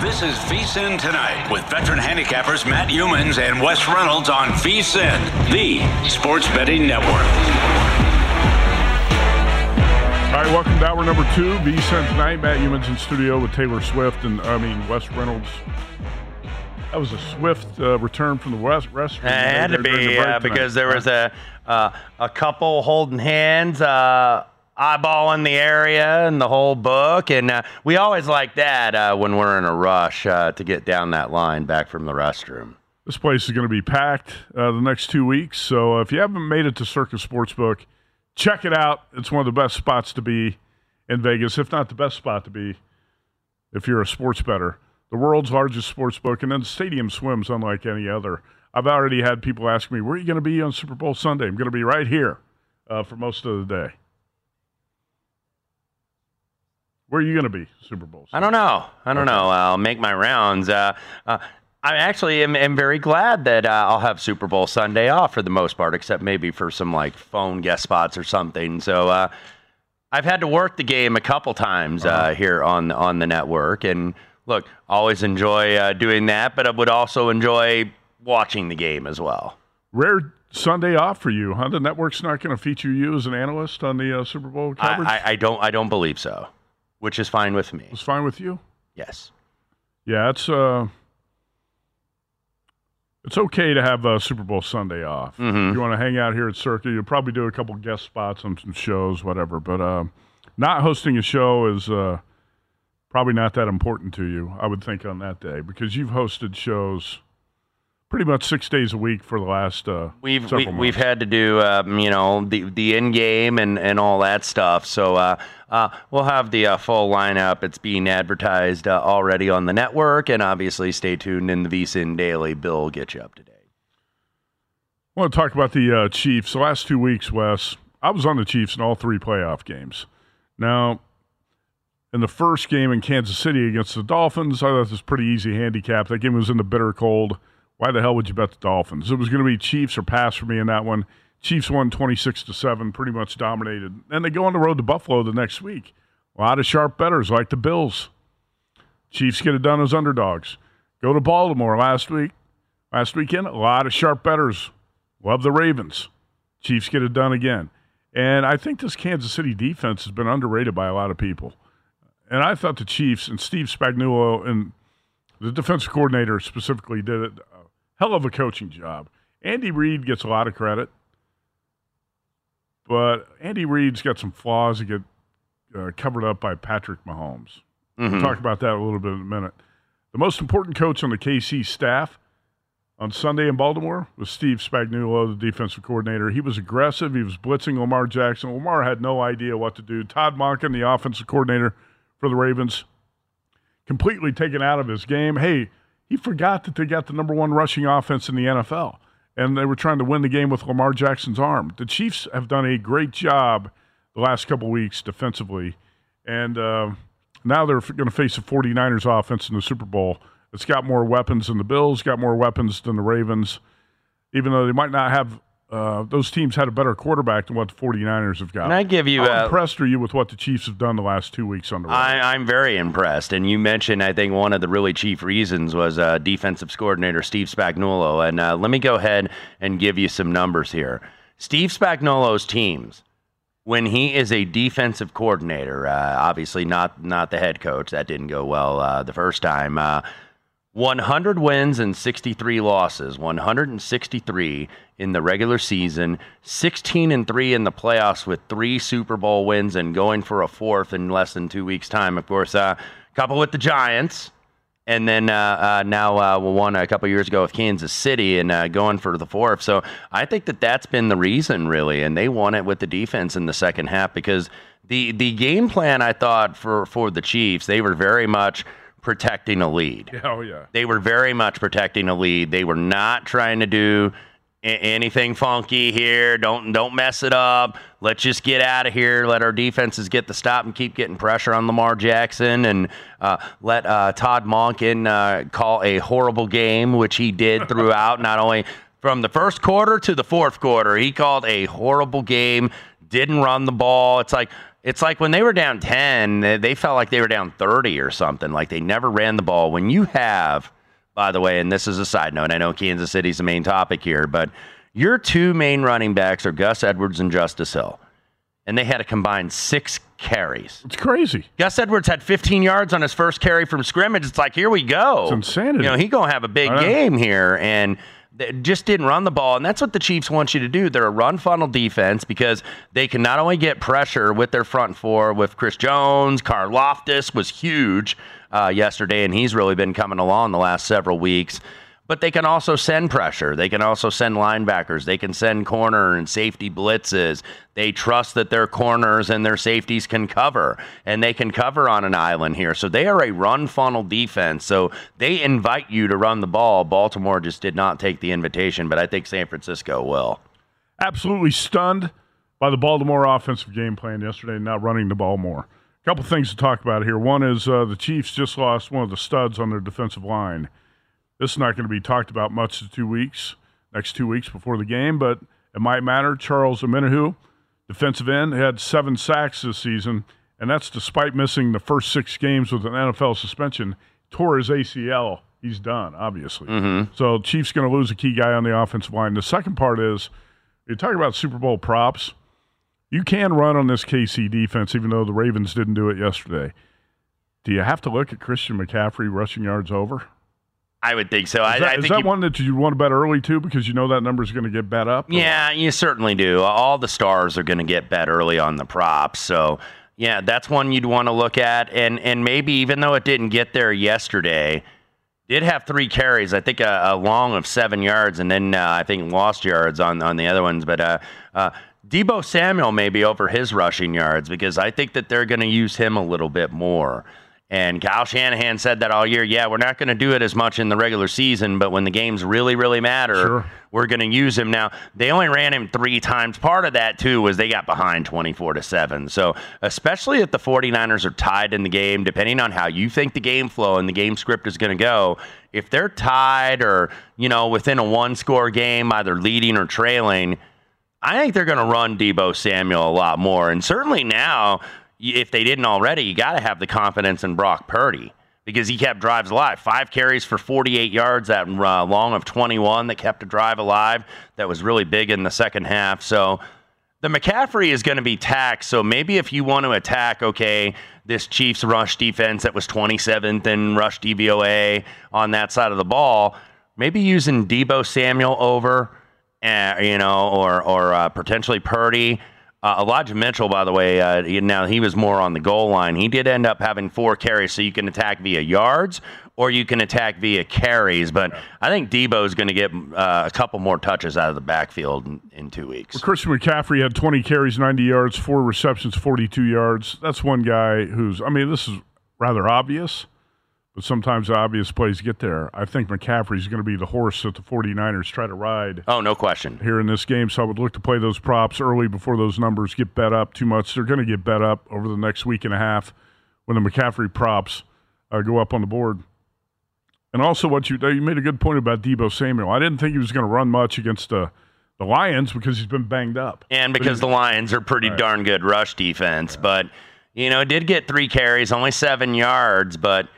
This is VSIN Tonight with veteran handicappers Matt Youmans and Wes Reynolds on VSIN, the sports betting network. All right, welcome to hour number two, VSIN Tonight. Matt Youmans in studio with Taylor Swift and, I mean, Wes Reynolds. That was a swift uh, return from the West restroom. It had to be uh, because there was a uh, a couple holding hands, uh, eyeballing the area and the whole book, and uh, we always like that uh, when we're in a rush uh, to get down that line back from the restroom. This place is going to be packed uh, the next two weeks. So uh, if you haven't made it to Circa Sportsbook, check it out. It's one of the best spots to be in Vegas, if not the best spot to be if you're a sports bettor. The world's largest sports book, and then the stadium swims unlike any other. I've already had people ask me, where are you going to be on Super Bowl Sunday? I'm going to be right here uh, for most of the day. Where are you going to be, Super Bowl? I don't know. I don't know. I'll make my rounds. Uh, uh, I actually am, am very glad that uh, I'll have Super Bowl Sunday off for the most part, except maybe for some like phone guest spots or something. So uh, I've had to work the game a couple times uh, here on on the network, and look, always enjoy uh, doing that, but I would also enjoy watching the game as well. Rare Sunday off for you, huh? The network's not going to feature you as an analyst on the uh, Super Bowl coverage. I, I, I don't I don't believe so, which is fine with me. it's fine with you. Yes. Yeah, it's uh, it's okay to have uh, Super Bowl Sunday off. Mhm. If you want to hang out here at Circa, you'll probably do a couple guest spots on some shows, whatever. But uh, not hosting a show is uh, probably not that important to you, I would think, on that day because you've hosted shows pretty much six days a week for the last uh, We've several we, months. we've had to do um, you know the the in game and and all that stuff. So uh, uh, we'll have the uh, full lineup. It's being advertised uh, already on the network, and obviously stay tuned in the VSIN Daily. Bill will get you up to date. I want to talk about the uh, Chiefs. The last two weeks, Wes, I was on the Chiefs in all three playoff games. Now, in the first game in Kansas City against the Dolphins, I thought this was pretty easy handicap. That game was in the bitter cold. Why the hell would you bet the Dolphins? It was going to be Chiefs or pass for me in that one. Chiefs won 26 to 7, pretty much dominated. And they go on the road to Buffalo the next week. A lot of sharp bettors like the Bills. Chiefs get it done as underdogs. Go to Baltimore last week. Last weekend, a lot of sharp bettors. Love the Ravens. Chiefs get it done again. And I think this Kansas City defense has been underrated by a lot of people. And I thought the Chiefs and Steve Spagnuolo and the defensive coordinator specifically did hell of a coaching job. Andy Reid gets a lot of credit, but Andy Reid's got some flaws that get uh, covered up by Patrick Mahomes. We'll Mhm. talk about that a little bit in a minute. The most important coach on the KC staff on Sunday in Baltimore was Steve Spagnuolo, the defensive coordinator. He was aggressive. He was blitzing Lamar Jackson. Lamar had no idea what to do. Todd Monken, the offensive coordinator for the Ravens, completely taken out of his game. Hey, he forgot that they got the number one rushing offense in the NFL, and they were trying to win the game with Lamar Jackson's arm. The Chiefs have done a great job the last couple weeks defensively. And uh, now they're going to face the 49ers offense in the Super Bowl. It's got more weapons than the Bills, got more weapons than the Ravens, even though they might not have. Uh, those teams had a better quarterback than what the 49ers have got. Can I give you How a- impressed are you with what the Chiefs have done the last two weeks on the road? I, I'm very impressed. And you mentioned, I think, one of the really chief reasons was uh, defensive coordinator Steve Spagnuolo. And uh, let me go ahead and give you some numbers here. Steve Spagnuolo's teams, when he is a defensive coordinator, uh, obviously not not the head coach, that didn't go well uh, the first time. Uh, 100 wins and 63 losses, 163 in the regular season, 16 and 3 in the playoffs with three Super Bowl wins and going for a fourth in less than two weeks' time. Of course, a uh, couple with the Giants, and then uh, uh, now uh, won a couple years ago with Kansas City and uh, going for the fourth. So I think that that's been the reason, really, and they won it with the defense in the second half because the the game plan I thought for for the Chiefs they were very much protecting a lead. oh, yeah. They were very much protecting a lead. They were not trying to do anything funky here. Don't don't mess it up. Let's just get out of here. Let our defenses get the stop and keep getting pressure on Lamar Jackson, and uh, let uh, Todd Monken uh, call a horrible game, which he did throughout. not only from the first quarter to the fourth quarter, he called a horrible game. Didn't run the ball. It's like it's like when they were down 10, they- felt like they were down 30 or something. Like they never ran the ball. When you have, by the way, and this is a side note, I know Kansas City's the main topic here, but your two main running backs are Gus Edwards and Justice Hill. And they had a combined six carries. It's crazy. Gus Edwards had 15 yards on his first carry from scrimmage. It's like, here we go. It's insanity. You know, he going to have a big game here. And just didn't run the ball. And that's what the Chiefs want you to do. They're a run funnel defense because they can not only get pressure with their front four with Chris Jones, Karlaftis was huge uh, yesterday, and he's really been coming along the last several weeks. But they can also send pressure. They can also send linebackers. They can send corner and safety blitzes. They trust that their corners and their safeties can cover, and they can cover on an island here. So they are a run funnel defense. So they invite you to run the ball. Baltimore just did not take the invitation, but I think San Francisco will. absolutely stunned by the Baltimore offensive game plan yesterday, not running the ball more. A couple things to talk about here. One is uh, the Chiefs just lost one of the studs on their defensive line. This is not going to be talked about much in two weeks, next two weeks before the game, but it might matter. Charles Omenihu, defensive end, had seven sacks this season, and that's despite missing the first six games with an NFL suspension. Tore his ACL. He's done, obviously. Mm-hmm. So Chiefs going to lose a key guy on the offensive line. The second part is you talk about Super Bowl props. You can run on this KC defense, even though the Ravens didn't do it yesterday. Do you have to look at Christian McCaffrey rushing yards over? I would think so. Is I, that, I is think that you- one that you want to bet early too, because you know that number is going to get bet up? or- Yeah, you certainly do. All the stars are going to get bet early on the props. So, yeah, that's one you'd want to look at. And and maybe even though it didn't get there yesterday, did have three carries. I think a, a long of seven yards, and then uh, I think lost yards on on the other ones. But uh, uh, Deebo Samuel maybe over his rushing yards because I think that they're going to use him a little bit more. And Kyle Shanahan said that all year. Yeah, we're not going to do it as much in the regular season, but when the games really, really matter, Sure. we're going to use him now. They only ran him three times. Part of that too was they got behind 24 to 7. So, especially if the 49ers are tied in the game, depending on how you think the game flow and the game script is going to go, if they're tied or, you know, within a one-score game, either leading or trailing, I think they're going to run Deebo Samuel a lot more. And certainly now, if they didn't already, you got to have the confidence in Brock Purdy because he kept drives alive. Five carries for 48 yards, that uh, long of 21 that kept a drive alive. That was really big in the second half. So the McCaffrey is going to be taxed. So maybe if you want to attack, okay, this Chiefs rush defense that was 27th in rush DVOA on that side of the ball, maybe using Deebo Samuel over, uh, you know, or or uh, potentially Purdy. Uh, Elijah Mitchell, by the way, uh, now he was more on the goal line. He did end up having four carries, so you can attack via yards or you can attack via carries. But I think Deebo is going to get uh, a couple more touches out of the backfield in, in two weeks. Christian McCaffrey had 20 carries, 90 yards, four receptions, 42 yards. That's one guy who's, I mean, this is rather obvious, but sometimes the obvious plays get there. I think McCaffrey's going to be the horse that the 49ers try to ride. Oh, no question. Here in this game, so I would look to play those props early before those numbers get bet up too much. They're going to get bet up over the next week and a half when the McCaffrey props uh, go up on the board. And also, what you you made a good point about Deebo Samuel. I didn't think he was going to run much against the the Lions because he's been banged up, and because the Lions are pretty right. darn good rush defense. Yeah. But you know, did get three carries, only seven yards, but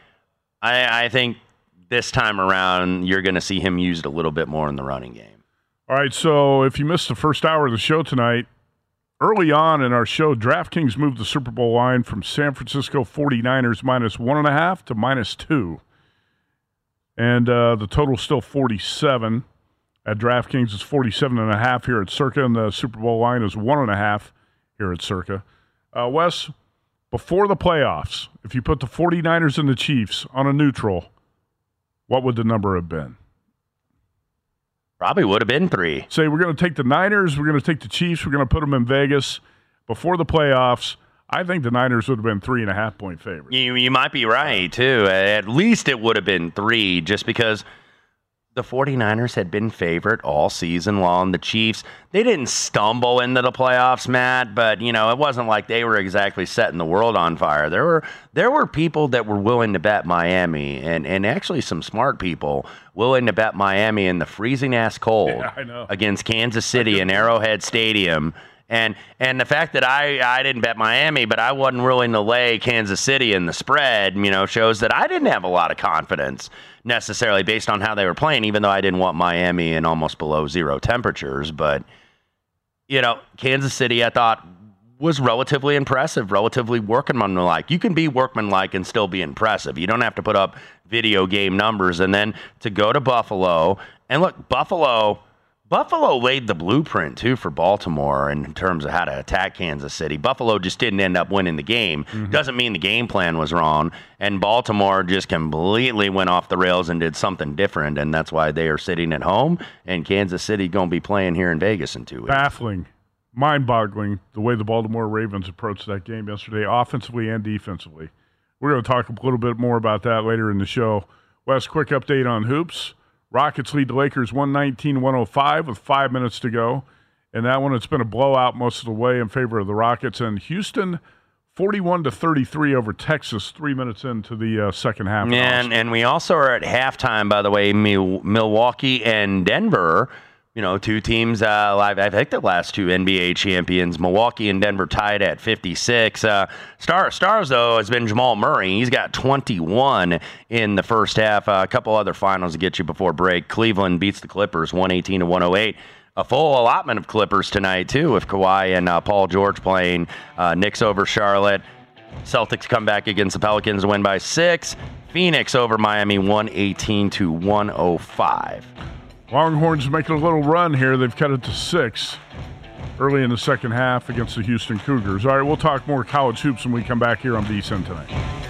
I, I think this time around you're going to see him used a little bit more in the running game. All right, so if you missed the first hour of the show tonight, early on in our show, DraftKings moved the Super Bowl line from San Francisco 49ers minus one and a half to minus two. And uh, the total still 47 at DraftKings. It's 47 and a half here at Circa, and the Super Bowl line is one and a half here at Circa. Uh, Wes, before the playoffs, if you put the 49ers and the Chiefs on a neutral, what would the number have been? Probably would have been three. Say we're going to take the Niners, we're going to take the Chiefs, we're going to put them in Vegas before the playoffs. I think the Niners would have been three and a half point favorites. You, you might be right, too. At least it would have been three, just because – the 49ers had been favorite all season long. The Chiefs, they didn't stumble into the playoffs, Matt, but you know, it wasn't like they were exactly setting the world on fire. There were there were people that were willing to bet Miami and and actually some smart people willing to bet Miami in the freezing ass cold yeah, against Kansas City in Arrowhead Stadium. And and the fact that I, I didn't bet Miami, but I wasn't willing to lay Kansas City in the spread, you know, shows that I didn't have a lot of confidence necessarily based on how they were playing, even though I didn't want Miami in almost below zero temperatures. But, you know, Kansas City, I thought, was relatively impressive, relatively workmanlike. You can be workmanlike and still be impressive. You don't have to put up video game numbers. And then to go to Buffalo, and look, Buffalo Buffalo laid the blueprint too for Baltimore in terms of how to attack Kansas City. Buffalo just didn't end up winning the game. Mm-hmm. Doesn't mean the game plan was wrong. And Baltimore just completely went off the rails and did something different. And that's why they are sitting at home. And Kansas City going to be playing here in Vegas in two weeks. Baffling, mind boggling the way the Baltimore Ravens approached that game yesterday, offensively and defensively. We're going to talk a little bit more about that later in the show. Wes, quick update on hoops. Rockets lead the Lakers 119 105 with five minutes to go. And that one, it's been a blowout most of the way in favor of the Rockets. And Houston, 41 to 33 over Texas, three minutes into the uh, second half. And, and we also are at halftime, by the way, Milwaukee and Denver you know, two teams. Uh, I think the last two NBA champions, Milwaukee and Denver, tied at 56. Uh, star stars though has been Jamal Murray. He's got 21 in the first half. Uh, a couple other finals to get you before break. Cleveland beats the Clippers 118 to 108 a full allotment of Clippers tonight too, with Kawhi and uh, Paul George playing. Uh, Knicks over Charlotte. Celtics come back against the Pelicans, win by six. Phoenix over Miami, 118 to 105. Longhorns making a little run here. They've cut it to six early in the second half against the Houston Cougars. All right, we'll talk more college hoops when we come back here on VSIN tonight.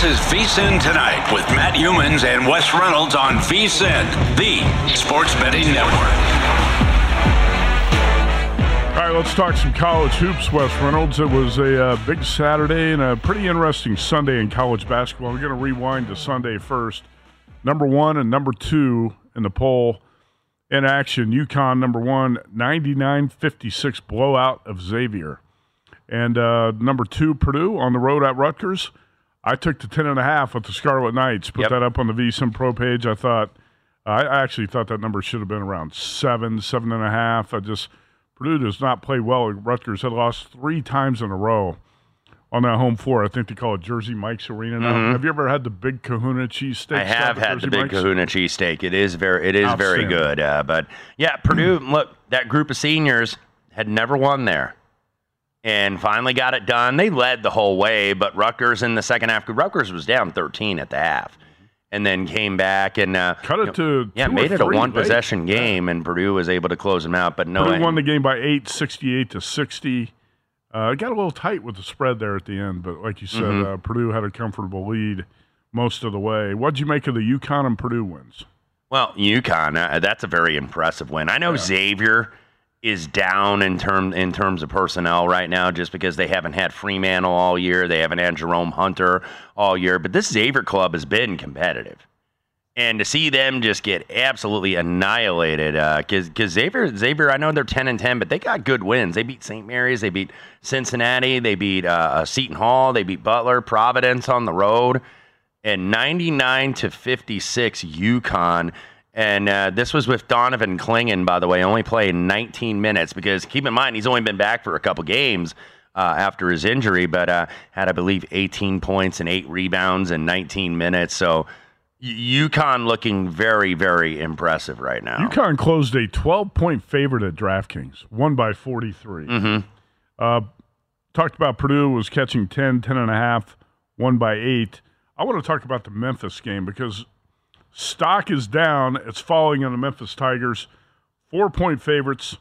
This is VSIN Tonight with Matt Youmans and Wes Reynolds on VSIN, the sports betting network. All right, let's talk some college hoops, Wes Reynolds. It was a uh, big Saturday and a pretty interesting Sunday in college basketball. We're going to rewind to Sunday first. Number one and number two in the poll in action. UConn, number one, 99 56 blowout of Xavier. And uh, number two, Purdue on the road at Rutgers. I took the 10 and a half with the Scarlet Knights. Put Yep. that up on the VSIN Pro page. I thought, I actually thought that number should have been around seven, seven and a half. I just, Purdue does not play well. Rutgers had lost three times in a row on that home floor. I think they call it Jersey Mike's Arena now. Have you ever had the big kahuna cheese steak? Mm-hmm. I have had the big Kahuna cheesesteak. It is very, it is very good. Uh, but yeah, Purdue. look, that group of seniors had never won there, and finally got it done. They led the whole way, but Rutgers in the second half. Rutgers was down 13 at the half, and then came back and uh, Cut it to yeah, two or made it a one late. possession game, and Purdue was able to close them out. But no, Purdue won the game by eight, 68 to 60. Uh, it got a little tight with the spread there at the end, but like you said, Mm-hmm. uh, Purdue had a comfortable lead most of the way. What'd you make of the UConn and Purdue wins? Well, UConn, uh, that's a very impressive win. I know Xavier is down in term in terms of personnel right now, just because they haven't had Freemantle all year, they haven't had Jerome Hunter all year. But this Xavier club has been competitive, and to see them just get absolutely annihilated, because Xavier Xavier, I know they're ten and ten, but they got good wins. They beat St. Mary's, they beat Cincinnati, they beat uh, Seton Hall, they beat Butler, Providence on the road and 99 to 56 UConn. And uh, this was with Donovan Clingan, by the way, only played 19 minutes because keep in mind he's only been back for a couple games uh, after his injury, but uh, had I believe 18 points and eight rebounds in 19 minutes. So UConn looking very, very impressive right now. UConn closed a 12 point favorite at DraftKings, won by 43. Mm-hmm. Uh, talked about Purdue was catching 10, 10 and a half, won by eight. I want to talk about the Memphis game because stock is down. It's falling on the Memphis Tigers. Four point favorites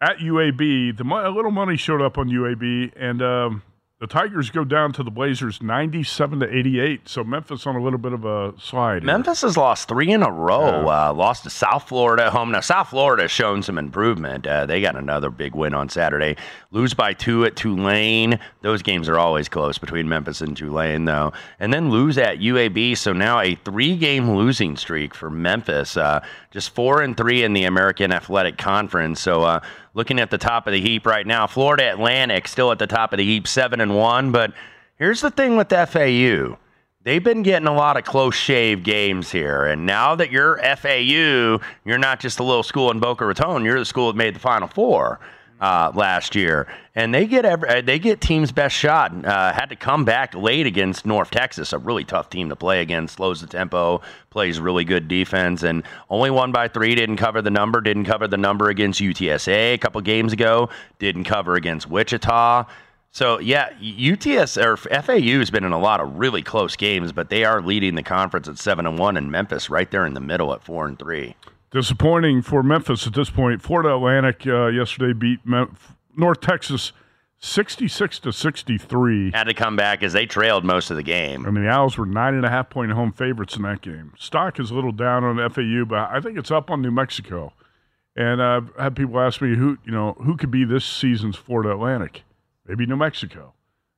at UAB. The mo- a little money showed up on UAB, and um, the Tigers go down to the Blazers 97 to 88. So Memphis on a little bit of a slide. here. Memphis has lost three in a row. Uh, lost to South Florida at home. Now, South Florida has shown some improvement. Uh, they got another big win on Saturday. Lose by two at Tulane. Those games are always close between Memphis and Tulane, though. And then lose at UAB. So now a three-game losing streak for Memphis. Uh, just four and three in the American Athletic Conference. So uh, looking at the top of the heap right now, Florida Atlantic still at the top of the heap, seven and one. But here's the thing with FAU. They've been getting a lot of close shave games here, and now that you're FAU, you're not just a little school in Boca Raton. You're the school that made the Final Four uh, last year, and they get every, uh, they get team's best shot. Uh, had to come back late against North Texas, a really tough team to play against. Slows the tempo, plays really good defense, and only won by three. Didn't cover the number. Didn't cover the number against UTSA a couple games ago. Didn't cover against Wichita. So yeah, UTS or FAU has been in a lot of really close games, but they are leading the conference at seven and one, and Memphis right there in the middle at four and three. Disappointing for Memphis at this point. Florida Atlantic uh, yesterday beat North Texas 66 to 63. Had to come back as they trailed most of the game. I mean, the Owls were nine and a half point home favorites in that game. Stock is a little down on FAU, but I think it's up on New Mexico. And I've had people ask me who you know who could be this season's Florida Atlantic. Maybe New Mexico.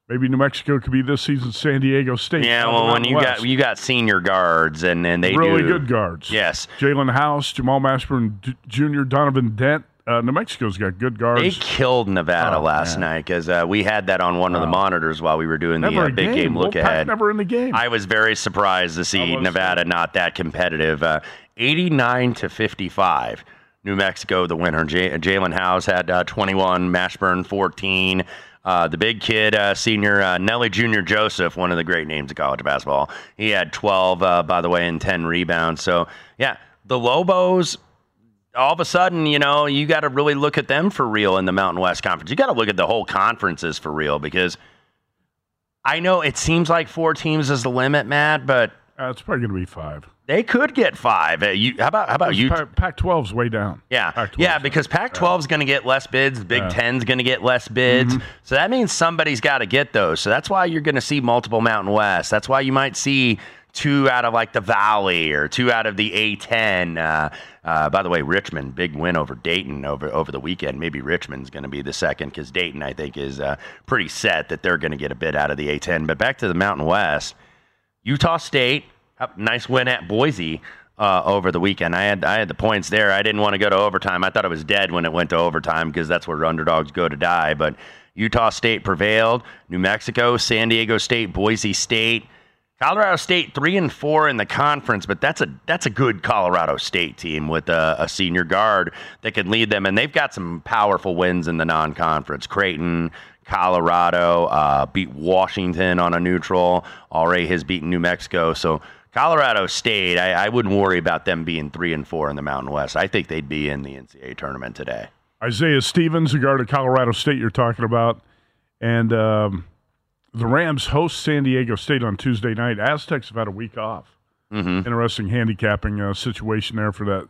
Maybe New Mexico could be this season's San Diego State. Yeah, well, when you Mountain got you got senior guards and and they really do, good guards. Yes, Jaelen House, Jamal Mashburn Jr., Donovan Dent. Uh, New Mexico's got good guards. they killed Nevada Oh, last man. night because uh, we had that on one of the monitors while we were doing the uh, big game, look Wolfpack ahead. Never in the game. I was very surprised to see Nevada not that competitive. Uh, 89 to 55. New Mexico, the winner. J- Jaelen House had uh, 21, Mashburn 14. Uh, the big kid, uh, senior uh, Nelly Jr. Joseph, one of the great names of college basketball. He had 12, uh, by the way, and 10 rebounds. So, yeah, the Lobos, all of a sudden, you know, you got to really look at them for real in the Mountain West Conference. You got to look at the whole conferences for real because I know it seems like four teams is the limit, Matt, but Uh, it's probably going to be five. They could get five. Uh, you, how about how about you? Pac 12's way down. Yeah, Pac-12 yeah, because Pac-12 is going to get less bids. Big Yeah. Ten's going to get less bids. So that means somebody's got to get those. So that's why you're going to see multiple Mountain West. That's why you might see two out of like the Valley or two out of the A10. Uh, uh, by the way, Richmond big win over Dayton over over the weekend. Maybe Richmond's going to be the second because Dayton I think is uh, pretty set that they're going to get a bid out of the A10. But back to the Mountain West. Utah State, nice win at Boise uh, over the weekend. I had I had the points there. I didn't want to go to overtime. I thought it was dead when it went to overtime because that's where underdogs go to die. But Utah State prevailed. New Mexico, San Diego State, Boise State. Colorado State three and four in the conference, but that's a that's a good Colorado State team with a, a senior guard that can lead them, and they've got some powerful wins in the non-conference. Creighton, Colorado uh, beat Washington on a neutral. Already has beaten New Mexico, so Colorado State. I, I wouldn't worry about them being three and four in the Mountain West. I think they'd be in the NCAA tournament today. Isaiah Stevens, the guard of Colorado State, you're talking about, and um, the Rams host San Diego State on Tuesday night. Aztecs have had a week off. Mm-hmm. Interesting handicapping uh, situation there for that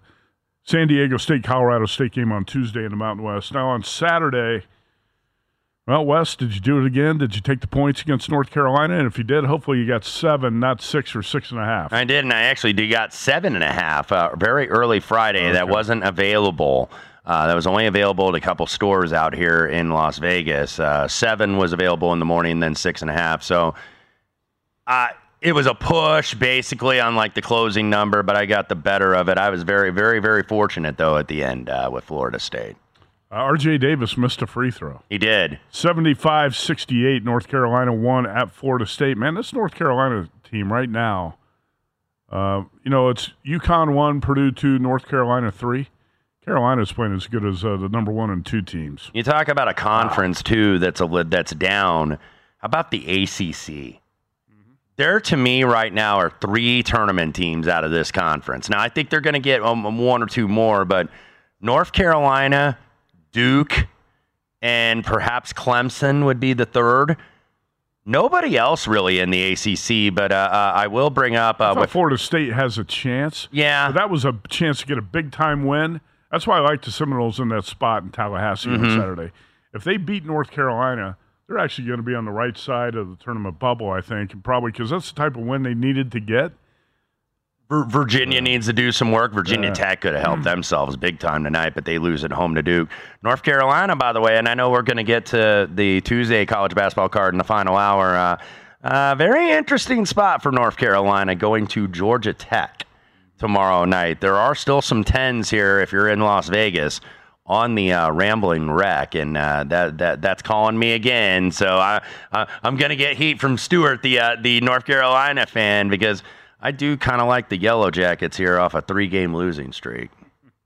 San Diego State Colorado State game on Tuesday in the Mountain West. Now on Saturday, well, Wes, did you do it again? Did you take the points against North Carolina? And if you did, hopefully you got seven, not six or six and a half. I did, and I actually did got seven and a half uh, very early Friday. That wasn't available. Uh, that was only available at a couple stores out here in Las Vegas. Uh, seven was available in the morning, then six and a half. So uh, it was a push basically on like the closing number, but I got the better of it. I was very, very, very fortunate though at the end uh, with Florida State. Uh, RJ Davis missed a free throw. He did. 75 68, North Carolina won at Florida State. Man, this North Carolina team right now, uh, you know, it's UConn 1, Purdue 2, North Carolina 3. Carolina's playing as good as uh, the number one and two teams. You talk about a conference too that's a that's down. How about the ACC? There, to me, right now are three tournament teams out of this conference. Now, I think they're going to get um, one or two more, but North Carolina, Duke, and perhaps Clemson would be the third. Nobody else really in the ACC, but uh, uh, I will bring up I uh, with Florida State has a chance. Yeah. But that was a chance to get a big time win. That's why I like the Seminoles in that spot in Tallahassee Mhm. on Saturday. If they beat North Carolina, they're actually going to be on the right side of the tournament bubble, I think, and probably because that's the type of win they needed to get. Vir- Virginia needs to do some work. Virginia Yeah. Tech could have helped themselves big time tonight, but they lose at home to Duke. North Carolina, by the way, and I know we're going to get to the Tuesday college basketball card in the final hour. Uh, uh, very interesting spot for North Carolina going to Georgia Tech tomorrow night. There are still some tens here if you're in Las Vegas on the uh, Rambling Wreck, and uh, that that that's calling me again. So I, I I'm gonna get heat from Stewart, the uh, the North Carolina fan, because I do kind of like the Yellow Jackets here off a three game losing streak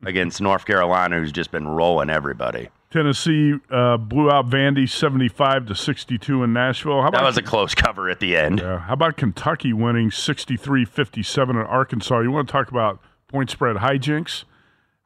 against North Carolina, who's just been rolling everybody. Tennessee uh, blew out Vandy 75 to 62 in Nashville. How That was a close cover at the end. Yeah. How about Kentucky winning 63 57 at Arkansas? You want to talk about point spread hijinks?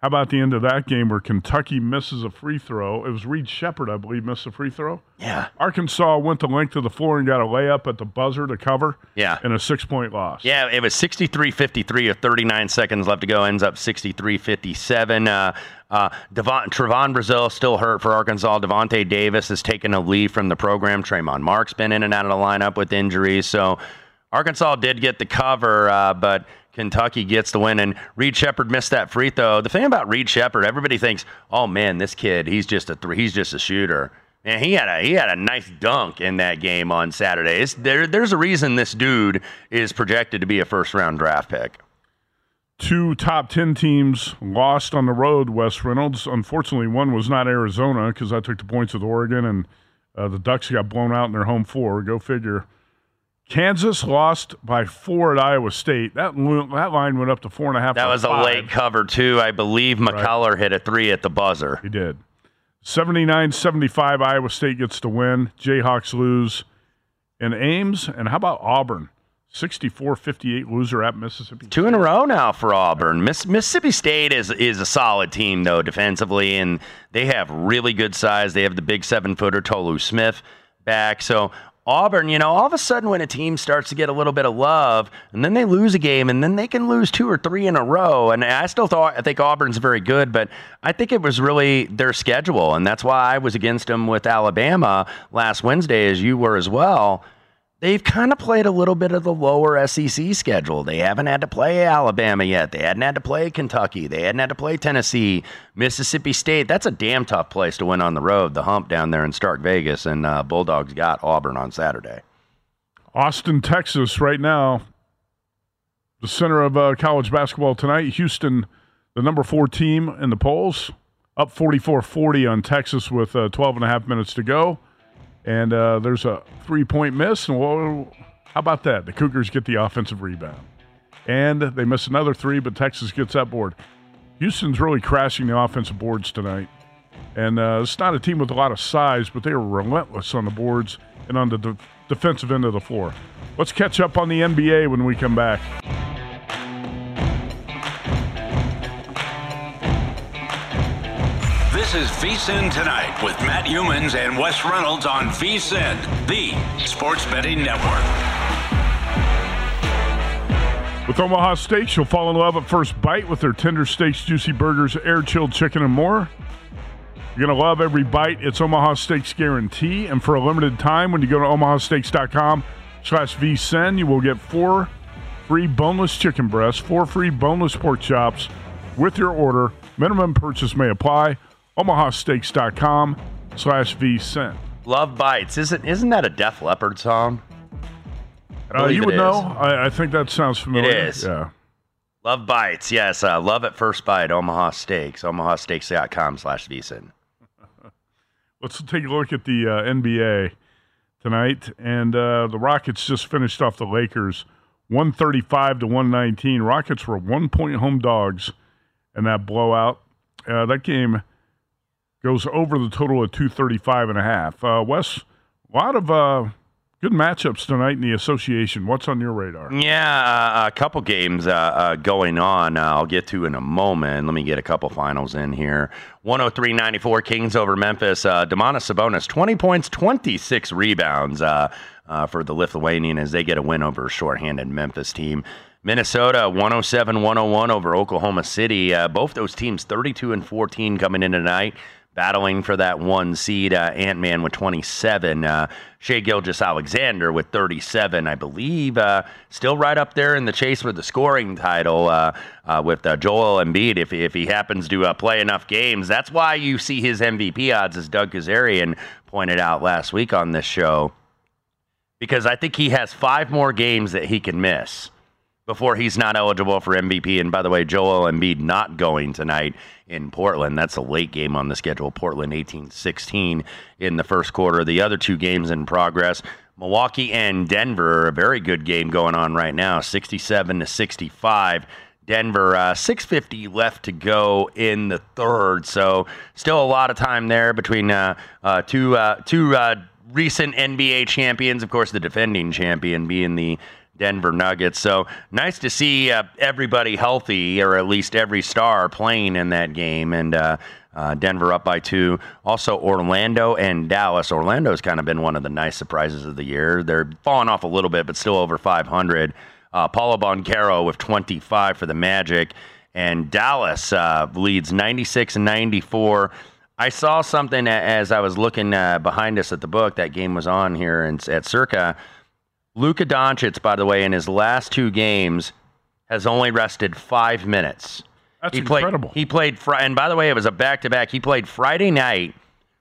How about the end of that game where Kentucky misses a free throw? It was Reed Sheppard, I believe, missed a free throw. Yeah. Arkansas went the length of the floor and got a layup at the buzzer to cover. Yeah. And a six point loss. Yeah, it was 63 53 with 39 seconds left to go. Ends up 63 57. Uh, uh, Devon, Trevon Brazile still hurt for Arkansas. Davonte Davis has taken a leave from the program. Tramon Mark's been in and out of the lineup with injuries. So Arkansas did get the cover, uh, but Kentucky gets the win. And Reed Sheppard missed that free throw. The thing about Reed Sheppard, everybody thinks, oh man, this kid, he's just a th- he's just a shooter. And he had a he had a nice dunk in that game on Saturday. It's, there, there's a reason this dude is projected to be a first round draft pick. Two top 10 teams lost on the road, Wes Reynolds. Unfortunately, one was not Arizona because I took the points with Oregon, and uh, the Ducks got blown out in their home four. Go figure. Kansas lost by four at Iowa State. That that line went up to four and a half. That was a late cover too. I believe McCullough hit a three at the buzzer. He did. 79-75 Iowa State gets the win. Jayhawks lose. And Ames, and how about Auburn? 64-58 loser at Mississippi. Two in a row now for Auburn. Miss, Mississippi State is is a solid team though defensively, and they have really good size. They have the big seven footer Tolu Smith back. So Auburn, you know, all of a sudden when a team starts to get a little bit of love and then they lose a game and then they can lose two or three in a row. And I still thought, I think Auburn's very good, but I think it was really their schedule. And that's why I was against them with Alabama last Wednesday, as you were as well they've kind of played a little bit of the lower SEC schedule. They haven't had to play Alabama yet. They hadn't had to play Kentucky. They hadn't had to play Tennessee, Mississippi State. That's a damn tough place to win on the road, the hump down there in Stark Vegas. And uh, Bulldogs got Auburn on Saturday. Austin, Texas, right now, the center of uh, college basketball tonight. Houston, the number four team in the polls, up 44 40 on Texas with uh, 12 and a half minutes to go. And uh, there's a three point miss. And well, how about that? The Cougars get the offensive rebound. And they miss another three, but Texas gets that board. Houston's really crashing the offensive boards tonight. And uh, it's not a team with a lot of size, but they are relentless on the boards and on the de- defensive end of the floor. Let's catch up on the NBA when we come back. VSIN Tonight with Matt Youmans and Wes Reynolds on VSIN, the sports betting network. With Omaha Steaks, you'll fall in love at first bite with their tender steaks, juicy burgers, air chilled chicken, and more. You're going to love every bite. It's Omaha Steaks guarantee. And for a limited time, when you go to omahasteaks.com slash vsin, you will get four free boneless chicken breasts, four free boneless pork chops with your order. Minimum purchase may apply omahasteaks.com slash vsin. Love Bites. Isn't, isn't that a Def Leppard song? Uh, you would know. I, I, think that sounds familiar. It is. Yeah. Love Bites. Yes. Uh, love at first bite. Omaha Steaks. omahasteaks.com slash vsin. Let's take a look at the uh, NBA tonight. And uh, the Rockets just finished off the Lakers 135 to 119. Rockets were one point home dogs in that blowout. Uh, that game goes over the total of 235 and a half. Uh, Wes, a lot of uh, good matchups tonight in the association. What's on your radar? Yeah, uh, a couple games uh, uh, going on. Uh, I'll get to in a moment. Let me get a couple finals in here. 103-94 Kings over Memphis. Uh, Domantas Sabonis, 20 points, 26 rebounds for the Lithuanian as they get a win over a shorthanded Memphis team. Minnesota 107 101 over Oklahoma City. Both those teams 32 and 14 coming in tonight battling for that one seed. Uh, Ant Man with 27. Uh, Shai Gilgeous-Alexander with 37, I believe. Uh, still right up there in the chase for the scoring title uh, uh, with uh, Joel Embiid if, if he happens to play enough games. That's why you see his MVP odds, as Doug Kezirian pointed out last week on this show, because I think he has five more games that he can miss before he's not eligible for MVP. And by the way, Joel Embiid not going tonight in Portland. That's a late game on the schedule. Portland 18 16 in the first quarter. The other two games in progress. Milwaukee and Denver, a very good game going on right now, 67 to 65. Denver, uh, 650 left to go in the third. So still a lot of time there between uh, uh, two uh, two uh, recent NBA champions. Of course, the defending champion being the Denver Nuggets. So nice to see uh, everybody healthy, or at least every star playing in that game. And uh, uh, Denver up by two. Also, Orlando and Dallas. Orlando's kind of been one of the nice surprises of the year. They're falling off a little bit, but still over 500. Uh, Paolo Banchero with 25 for the Magic. And Dallas uh, leads 96 and 94. I saw something as I was looking uh, behind us at the book. That game was on here in, at Circa Luka Doncic, by the way, in his last two games, has only rested five minutes. That's he played, incredible. He played, fr- and by the way, it was a back to back. He played Friday night,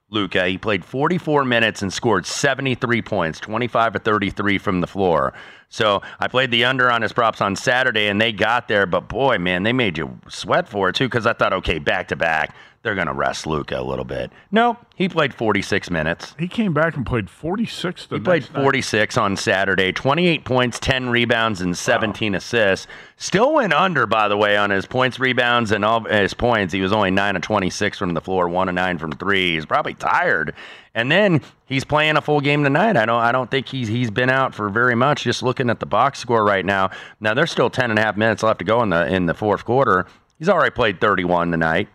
Luka. He played 44 minutes and scored 73 points, 25 to 33 from the floor. So I played the under on his props on Saturday, and they got there. But boy, man, they made you sweat for it too. Because I thought, okay, back to back, they're going to rest Luka a little bit. No, he played 46 minutes. He came back and played 46. he played 46 night. on Saturday, 28 points, 10 rebounds, and 17 wow. assists. Still went under, by the way, on his points, rebounds, and all his points. He was only 9 of 26 from the floor, 1 of 9 from 3. He's probably tired. And then he's playing a full game tonight. I don't I don't think he's he's been out for very much. Just looking at the box score right now. Now there's still 10 and a half minutes left to go in the in the fourth quarter. He's already played 31 tonight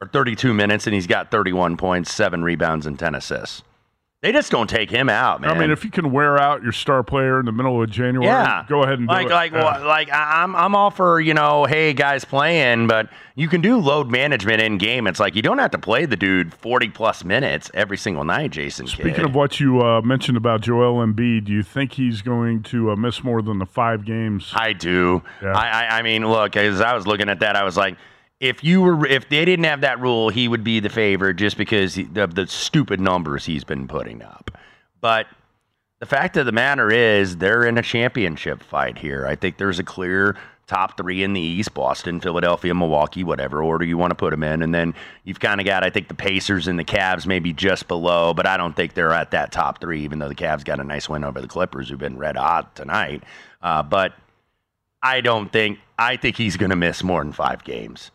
or 32 minutes, and he's got 31 points, seven rebounds, and 10 assists. They just don't take him out, man. I mean, if you can wear out your star player in the middle of January, yeah, go ahead and like do it. like Yeah. well, like I- I'm I'm all for you know, hey guys playing, but you can do load management in game. It's like you don't have to play the dude 40 plus minutes every single night, Jason. Speaking Kidd. of what you uh, mentioned about Joel Embiid, do you think he's going to uh, miss more than the five games? I do. Yeah. I, I I mean, look, as I was looking at that, I was like, if you were, if they didn't have that rule, he would be the favorite just because of the stupid numbers he's been putting up. But the fact of the matter is, they're in a championship fight here. I think there's a clear top three in the East: Boston, Philadelphia, Milwaukee, whatever order you want to put them in. And then you've kind of got, I think, the Pacers and the Cavs maybe just below, but I don't think they're at that top three. Even though the Cavs got a nice win over the Clippers, who've been red hot tonight. Uh, but I don't think I think he's going to miss more than five games.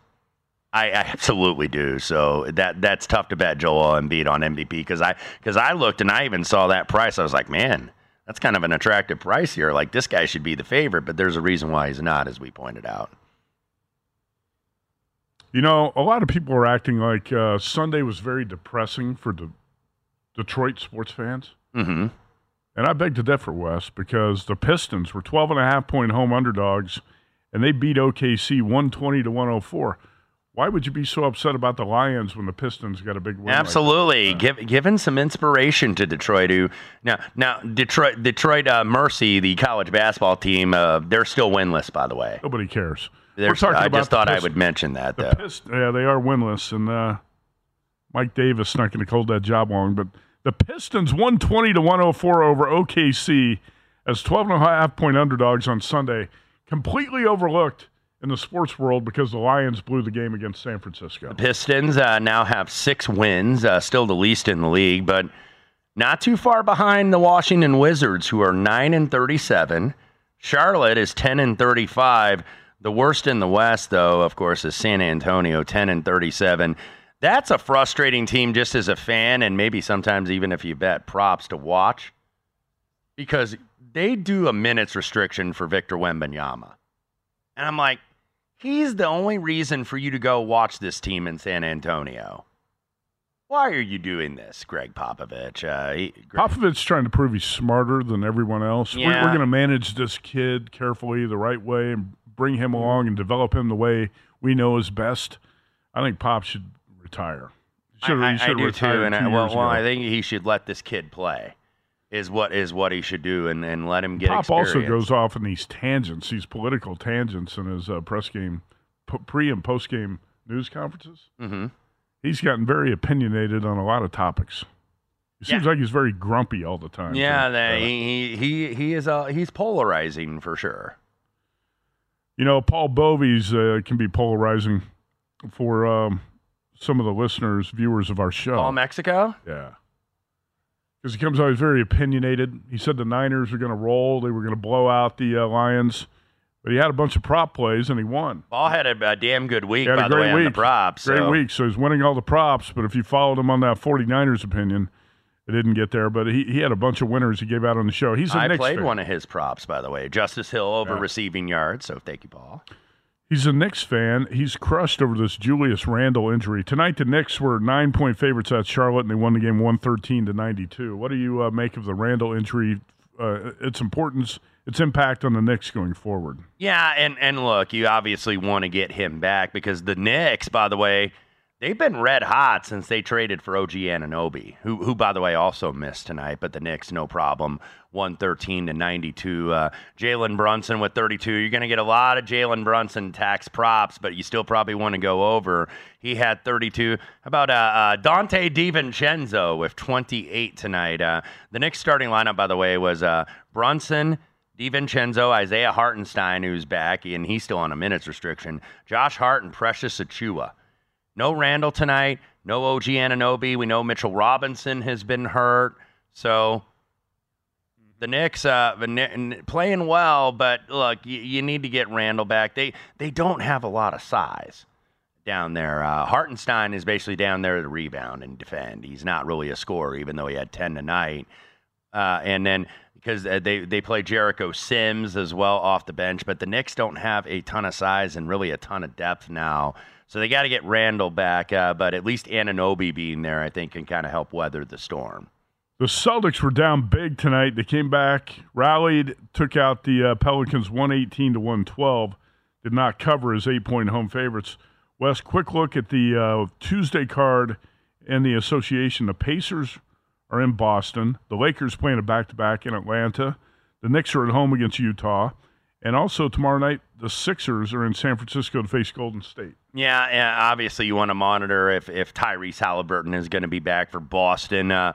I, I absolutely do. So that that's tough to bet Joel Embiid on MVP because I because I looked and I even saw that price. I was like, man, that's kind of an attractive price here. Like this guy should be the favorite, but there's a reason why he's not, as we pointed out. You know, a lot of people are acting like uh, Sunday was very depressing for the Detroit sports fans. Mm-hmm. And I beg to differ, Wes, because the Pistons were 12 and a half point home underdogs and they beat OKC 120 to 104. Why would you be so upset about the Lions when the Pistons got a big win? like? Absolutely, Give, giving some inspiration to Detroit. Who now now Detroit Detroit uh, Mercy, the college basketball team, uh, they're still winless, by the way. Nobody cares. We're talking I about just the thought I would mention that The though. Pist- yeah, they are winless, and uh, Mike Davis not going to hold that job long. But the Pistons 120 to 104 over OKC as 12 and a half point underdogs on Sunday, completely overlooked in the sports world because the Lions blew the game against San Francisco. The Pistons uh, now have six wins, uh, still the least in the league, but not too far behind the Washington Wizards, who are nine and thirty-seven. Charlotte is ten and thirty-five. The worst in the West, though, of course, is San Antonio, ten and thirty-seven. That's a frustrating team just as a fan, and maybe sometimes even if you bet props to watch, because they do a minutes restriction for Victor Wembanyama. And I'm like, he's the only reason for you to go watch this team in San Antonio. Why are you doing this, Gregg Popovich? Uh, he, Gregg- Popovich trying to prove he's smarter than everyone else. We're, we're going to manage this kid carefully, the right way, and bring him along and develop him the way we know is best. I think Pop should retire. Should, I, he I, should I do retire too, and I, well, well. I think he should let this kid play. Is what is what he should do, and, and let him get Pop experience. also goes off in these tangents, these political tangents in his uh, press game, pre and post game news conferences. hmm He's gotten very opinionated on a lot of topics. He seems Yeah. like he's very grumpy all the time. Yeah, they, Uh, he he he is uh, he's polarizing for sure. You know, Paul Bovies uh, can be polarizing for um, some of the listeners, viewers of our show. All Mexico. yeah. Because he comes out, he's very opinionated. He said the Niners were going to roll, they were going to blow out the uh, Lions, but he had a bunch of prop plays and he won. Ball had a, a damn good week, by a the great way, week. on the props. Great so- week. So he's winning all the props, but if you followed him on that 49ers opinion, it didn't get there. But he, he had a bunch of winners he gave out on the show. He's a I Knicks played fan. one of his props, by the way. Justice Hill over Yeah. receiving yards. So thank you, Paul. He's a Knicks fan. He's crushed over this Julius Randle injury. Tonight, the Knicks were nine point favorites at Charlotte, and they won the game 113 to 92. What do you uh, make of the Randle injury, uh, its importance, its impact on the Knicks going forward? Yeah, and and look, you obviously want to get him back because the Knicks, by the way, they've been red hot since they traded for OG Anunoby, who who by the way also missed tonight, but the Knicks no problem, one thirteen to ninety two. Uh, Jalen Brunson with thirty two. You're going to get a lot of Jalen Brunson tax props, but you still probably want to go over. He had thirty two. How about uh, uh, Donte DiVincenzo with twenty eight tonight? Uh, the Knicks starting lineup, by the way, was uh, Brunson. DiVincenzo, Isaiah Hartenstein, who's back, and he's still on a minutes restriction. Josh Hart and Precious Achiuwa. No Randle tonight. No OG Anunoby. We know Mitchell Robinson has been hurt. So the Knicks uh, playing well, but look, you, you need to get Randle back. They they don't have a lot of size down there. Uh, Hartenstein is basically down there to rebound and defend. He's not really a scorer, even though he had ten tonight. Uh, and then because uh, they they play Jericho Sims as well off the bench, but the Knicks don't have a ton of size and really a ton of depth now. So they got to get Randle back, uh, but at least Anunoby being there, I think, can kind of help weather the storm. The Celtics were down big tonight. They came back, rallied, took out the uh, Pelicans 118 to 112. Did not cover as eight point home favorites. Wes, quick look at the uh, Tuesday card and the association. The Pacers are in Boston. The Lakers playing a back to back in Atlanta. The Knicks are at home against Utah. And also tomorrow night, the Sixers are in San Francisco to face Golden State. Yeah, yeah obviously you want to monitor if, if Tyrese Halliburton is going to be back for Boston. Uh,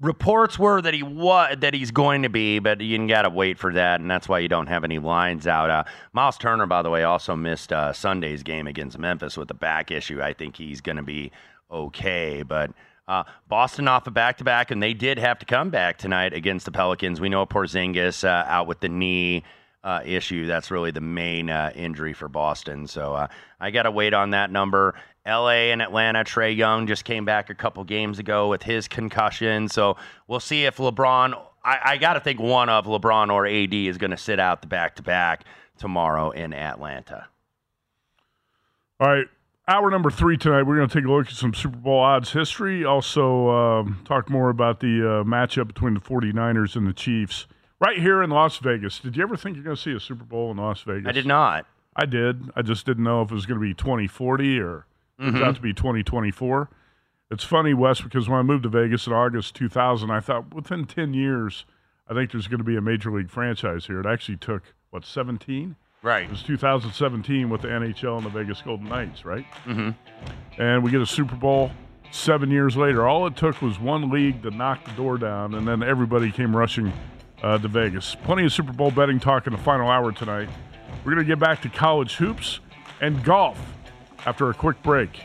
reports were that he was that he's going to be, but you got to wait for that, and that's why you don't have any lines out. Uh, Myles Turner, by the way, also missed uh, Sunday's game against Memphis with a back issue. I think he's going to be okay, but. Uh, Boston off a back to back, and they did have to come back tonight against the Pelicans. We know Porzingis uh, out with the knee uh, issue. That's really the main uh, injury for Boston. So uh, I got to wait on that number. LA and Atlanta, Trae Young just came back a couple games ago with his concussion. So we'll see if LeBron, I, I got to think one of LeBron or AD is going to sit out the back to back tomorrow in Atlanta. All right. Hour number three tonight, we're going to take a look at some Super Bowl odds history. Also, um, talk more about the uh, matchup between the 49ers and the Chiefs right here in Las Vegas. Did you ever think you're going to see a Super Bowl in Las Vegas? I did not. I did. I just didn't know if it was going to be 2040 or mm-hmm. it to be 2024. It's funny, Wes, because when I moved to Vegas in August 2000, I thought within 10 years, I think there's going to be a major league franchise here. It actually took, what, 17? Right. It was 2017 with the NHL and the Vegas Golden Knights, right? Mm-hmm. And we get a Super Bowl seven years later. All it took was one league to knock the door down, and then everybody came rushing uh, to Vegas. Plenty of Super Bowl betting talk in the final hour tonight. We're going to get back to college hoops and golf after a quick break.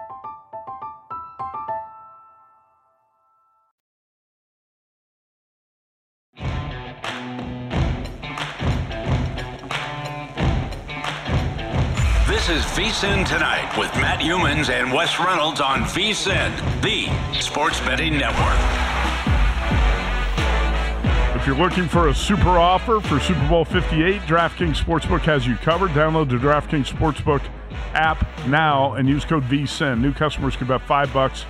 VSIN Tonight with Matt Youmans and Wes Reynolds on VSIN, the sports betting network. If you're looking for a super offer for Super Bowl 58, DraftKings Sportsbook has you covered. Download the DraftKings Sportsbook app now and use code VSIN. New customers can bet 5 bucks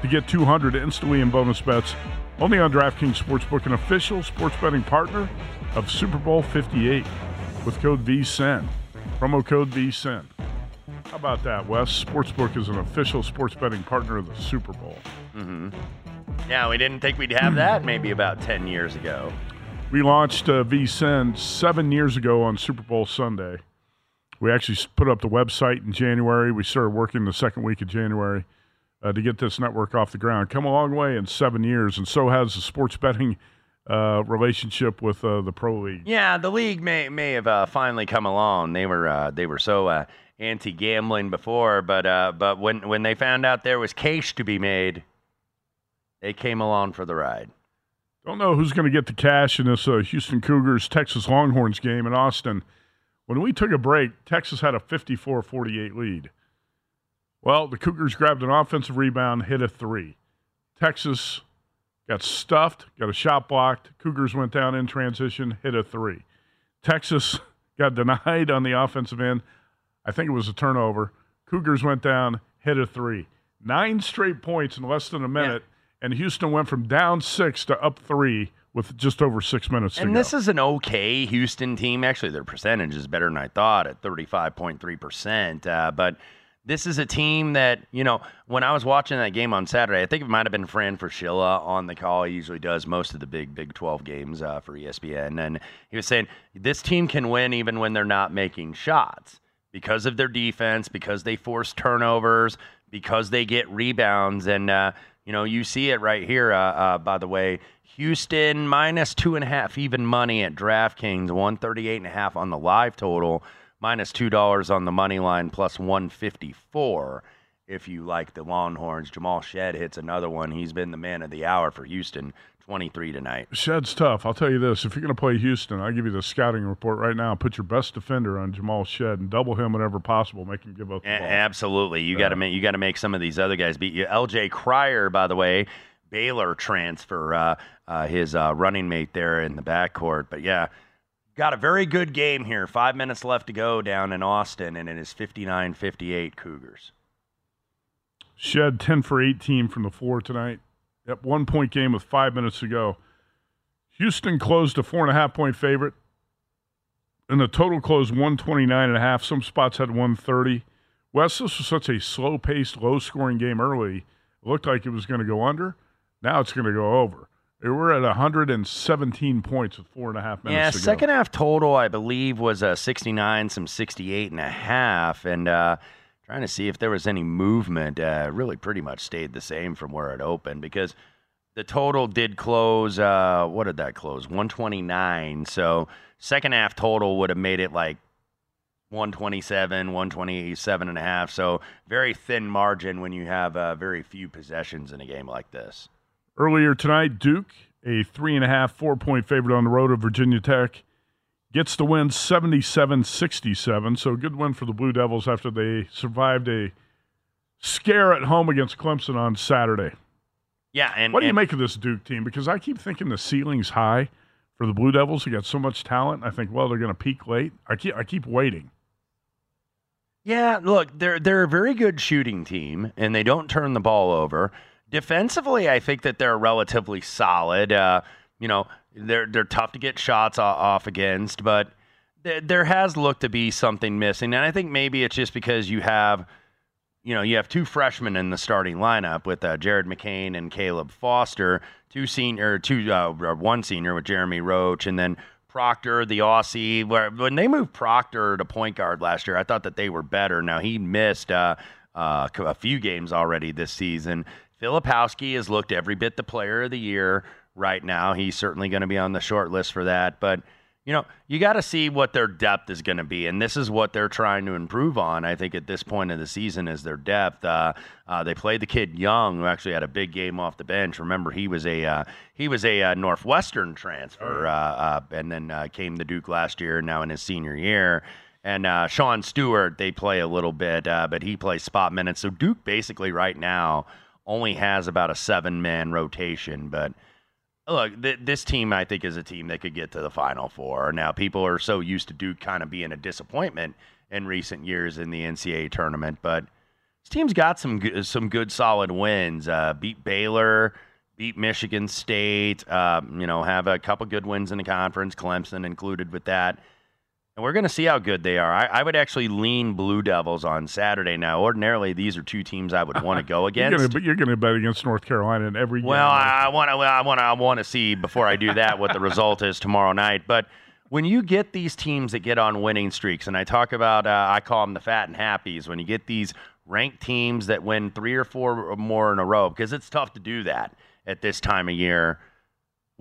to get 200 instantly in bonus bets. Only on DraftKings Sportsbook, an official sports betting partner of Super Bowl 58 with code VSIN. Promo code VSIN. How about that, Wes? Sportsbook is an official sports betting partner of the Super Bowl. Mm-hmm. Yeah, we didn't think we'd have that maybe about 10 years ago. We launched uh, VSIN seven years ago on Super Bowl Sunday. We actually put up the website in January. We started working the second week of January uh, to get this network off the ground. Come a long way in seven years, and so has the sports betting uh, relationship with uh, the pro league. Yeah, the league may may have uh, finally come along. They were uh, they were so uh, anti gambling before, but uh, but when when they found out there was cash to be made, they came along for the ride. Don't know who's going to get the cash in this Houston Cougars Texas Longhorns game in Austin. When we took a break, Texas had a 54-48 lead. Well, the Cougars grabbed an offensive rebound, hit a three. Texas got stuffed, got a shot blocked. Cougars went down in transition, hit a three. Texas got denied on the offensive end. I think it was a turnover. Cougars went down, hit a three. Nine straight points in less than a minute, yeah. and Houston went from down six to up three with just over six minutes and to go. And this is an okay Houston team. Actually, their percentage is better than I thought at 35.3%. Uh, but this is a team that, you know, when I was watching that game on Saturday, I think it might have been Fran Fraschilla on the call. He usually does most of the big Big 12 games uh, for ESPN. And he was saying this team can win even when they're not making shots because of their defense, because they force turnovers, because they get rebounds. And, uh, you know, you see it right here, uh, uh by the way. Houston minus two and a half even money at DraftKings, 138 and a half on the live total minus two dollars on the money line, plus one fifty four. If you like the Longhorns, Jamal Shead hits another one. He's been the man of the hour for Houston. 23 tonight. Shead's tough. I'll tell you this. If you're going to play Houston, I'll give you the scouting report right now. Put your best defender on Jamal Shead and double him whenever possible. Make him give up the ball. absolutely. You got to make you got to make some of these other guys beat you. LJ Cryer, by the way, Baylor transfer, uh, uh, his uh, running mate there in the backcourt. But yeah, Got a very good game here. Five minutes left to go down in Austin, and it is 59 58 Cougars. Shed 10 for 18 from the floor tonight. Yep, one point game with five minutes to go. Houston closed a four and a half point favorite, and the total closed 129 and a half. Some spots had 130. West, this was such a slow paced, low scoring game early. It looked like it was going to go under. Now it's going to go over. We're at 117 points with four and a half minutes. To go. Yeah, second half total, I believe, was a uh, 69, some 68 and a half. And uh, trying to see if there was any movement. Uh, really pretty much stayed the same from where it opened because the total did close. Uh, what did that close? 129. So second half total would have made it like 127, 127 and a half. So very thin margin when you have uh, very few possessions in a game like this. Earlier tonight, Duke, a three and a half, four point favorite on the road of Virginia Tech, gets the win 77 67. So, good win for the Blue Devils after they survived a scare at home against Clemson on Saturday. Yeah, and what do and, you make of this Duke team? Because I keep thinking the ceiling's high for the Blue Devils. They got so much talent. I think, well, they're going to peak late. I keep I keep waiting. Yeah, look, they're they're a very good shooting team, and they don't turn the ball over. Defensively, I think that they're relatively solid. Uh, you know, they're they're tough to get shots off against, but th- there has looked to be something missing, and I think maybe it's just because you have, you know, you have two freshmen in the starting lineup with uh, Jared McCain and Caleb Foster, two senior, two uh, one senior with Jeremy Roach, and then Proctor, the Aussie. Where when they moved Proctor to point guard last year, I thought that they were better. Now he missed uh, uh, a few games already this season. Filipowski has looked every bit the player of the year right now. He's certainly going to be on the short list for that. But, you know, you got to see what their depth is going to be. And this is what they're trying to improve on, I think, at this point of the season is their depth. Uh, uh, they played the kid Young, who actually had a big game off the bench. Remember, he was a uh, he was a uh, Northwestern transfer, uh, uh, and then came to Duke last year, now in his senior year and Sean Stewart, they play a little bit, but he plays spot minutes. So Duke basically right now only has about a seven man rotation. But look, th- this team, I think, is a team that could get to the Final Four. Now, people are so used to Duke kind of being a disappointment in recent years in the NCAA tournament, but this team's got some good, some good solid wins. Uh, beat Baylor, beat Michigan State. Uh, you know, have a couple good wins in the conference. Clemson included with that. And we're going to see how good they are. I, I, would actually lean Blue Devils on Saturday. Now, ordinarily, these are two teams I would want to go against. you're gonna, you're going to bet against North Carolina in every. Well, I want to. I want to. I want to see before I do that what the result is tomorrow night. But when you get these teams that get on winning streaks, and I talk about, uh, I call them the fat and happies. When you get these ranked teams that win three or four or more in a row, because it's tough to do that at this time of year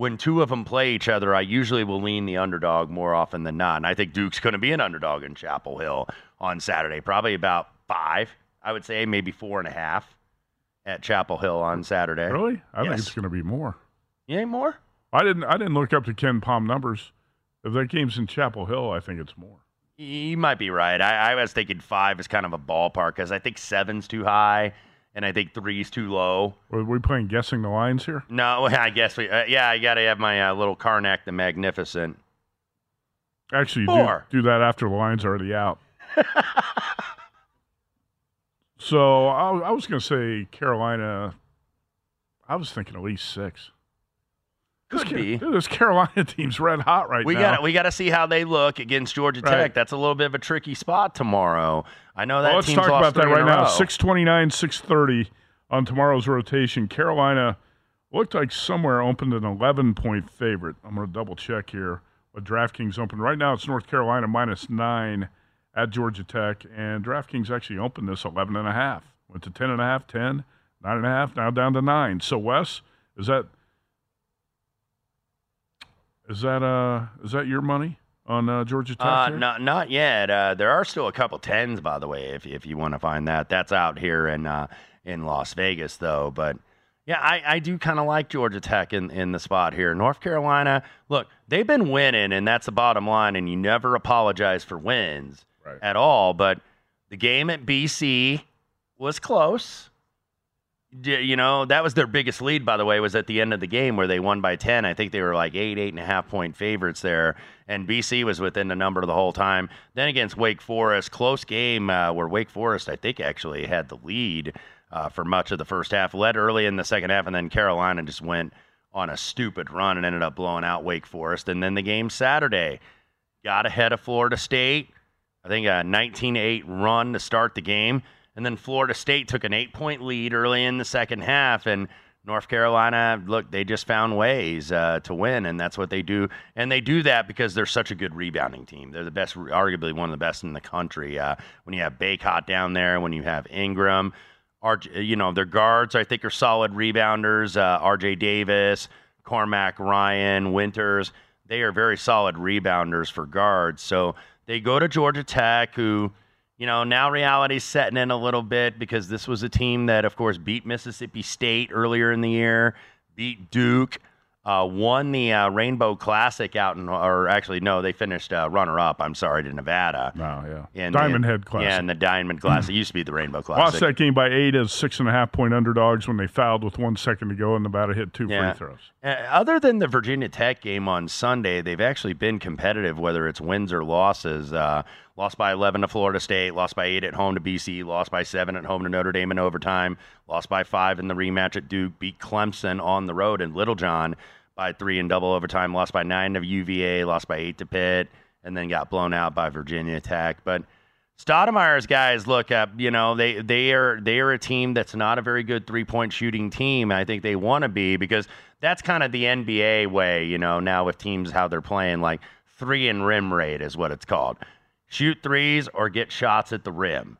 when two of them play each other, I usually will lean the underdog more often than not. And I think Duke's going to be an underdog in Chapel Hill on Saturday, probably about five, I would say, maybe four and a half at Chapel Hill on Saturday. Really? I yes. think it's going to be more. You ain't more? I didn't. I didn't look up the Palm numbers. If that game's in Chapel Hill, I think it's more. You might be right. I, I was thinking five is kind of a ballpark because I think seven's too high and I think three's too low. Are we playing guessing the lines here? No, I guess we. Uh, yeah, I got to have my uh, little Karnak the Magnificent. Actually, do, do that after the line's already out. so I, I was going to say Carolina. I was thinking at least six. This, Could Ca- be. dude, this Carolina team's red hot right We now. got we got to see how they look against Georgia Right. Tech. That's a little bit of a tricky spot tomorrow. I know that Well, let's talk about that right now. Six twenty nine, six thirty on tomorrow's rotation. Carolina looked like somewhere opened an eleven point favorite. I'm going to double check here. What DraftKings opened right now? It's North Carolina minus nine at Georgia Tech, and DraftKings actually opened this eleven and a half. Went to ten and a half, ten, nine and a half, now down to nine. So Wes, is that is that uh is that your money on uh, Georgia Tech? Uh, not not yet. Uh, there are still a couple tens, by the way, if if you want to find that. That's out here in uh, in Las Vegas, though. But yeah, I, I do kind of like Georgia Tech in, in the spot here. North Carolina, look, they've been winning, and that's the bottom line. And you never apologize for wins Right. at all. But the game at BC was close. You know, that was their biggest lead, by the way, was at the end of the game where they won by 10. I think they were like eight, eight and a half point favorites there. And BC was within the number the whole time. Then against Wake Forest, close game uh, where Wake Forest, I think, actually had the lead uh, for much of the first half, led early in the second half, and then Carolina just went on a stupid run and ended up blowing out Wake Forest. And then the game Saturday got ahead of Florida State. I think a 19-8 run to start the game, and then Florida State took an eight-point lead early in the second half, and North Carolina, look, they just found ways uh, to win, and that's what they do. And they do that because they're such a good rebounding team. They're the best, arguably one of the best in the country. Uh, when you have Bacot down there, when you have Ingram, you know their guards, I think, are solid rebounders. Uh, R.J. Davis, Cormac Ryan, Winters, they are very solid rebounders for guards. So they go to Georgia Tech, who, you know, now reality's setting in a little bit because this was a team that, of course, beat Mississippi State earlier in the year, beat Duke, uh, won the uh, Rainbow Classic out in, or actually, no, they finished uh, runner up. I'm sorry to Nevada. No, yeah. In Diamond the, Head Classic. Yeah, in the Diamond Classic. It used to be the Rainbow Classic. Lost that game by eight as six and a half point underdogs when they fouled with one second to go and Nevada hit two Yeah. free throws. Uh, other than the Virginia Tech game on Sunday, they've actually been competitive, whether it's wins or losses. Uh, lost by 11 to Florida State, lost by 8 at home to BC, lost by 7 at home to Notre Dame in overtime, lost by 5 in the rematch at Duke, beat Clemson on the road in Littlejohn by 3 in double overtime, lost by 9 to UVA, lost by 8 to Pitt, and then got blown out by Virginia Tech. But Stoudamire's guys look up, you know, they they are they are a team that's not a very good three point shooting team. I think they want to be because that's kind of the NBA way, you know, now with teams how they're playing like three and rim rate is what it's called. Shoot threes or get shots at the rim.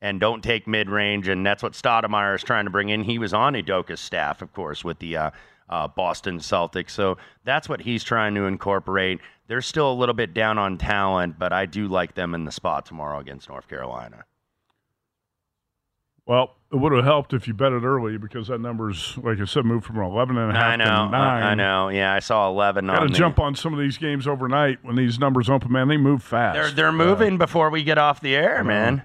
And don't take mid range, and that's what Stoudamire is trying to bring in. He was on Udoka's staff, of course, with the uh, uh, Boston Celtics, so that's what he's trying to incorporate. They're still a little bit down on talent, but I do like them in the spot tomorrow against North Carolina. Well, it would have helped if you bet it early because that number's, like I said, moved from 11 and a half I know, to I, 9. I know. Yeah, I saw 11 Got to the- jump on some of these games overnight when these numbers open, man. They move fast. They're they're Uh, moving before we get off the air, man.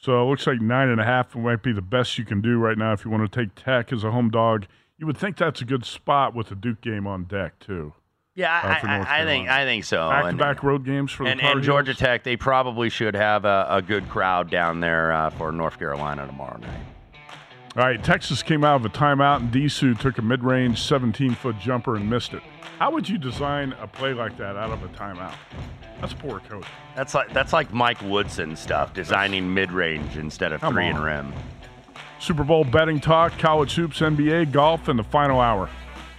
so it looks like nine and a half might be the best you can do right now if you want to take Tech as a home dog. You would think that's a good spot with the Duke game on deck too. Yeah, uh, I, I, I think I think so. Back to And- back road games for the and, Tar and Georgia Tech, they probably should have a, a good crowd down there uh, for North Carolina tomorrow night. All right, Texas came out of a timeout, and Disu took a mid-range 17-foot jumper and missed it. How would you design a play like that out of a timeout? That's poor coach. That's like that's like Mike Woodson stuff, designing mid range instead of Come three on. and rim. Super Bowl betting talk, college hoops, NBA, golf, and the final hour.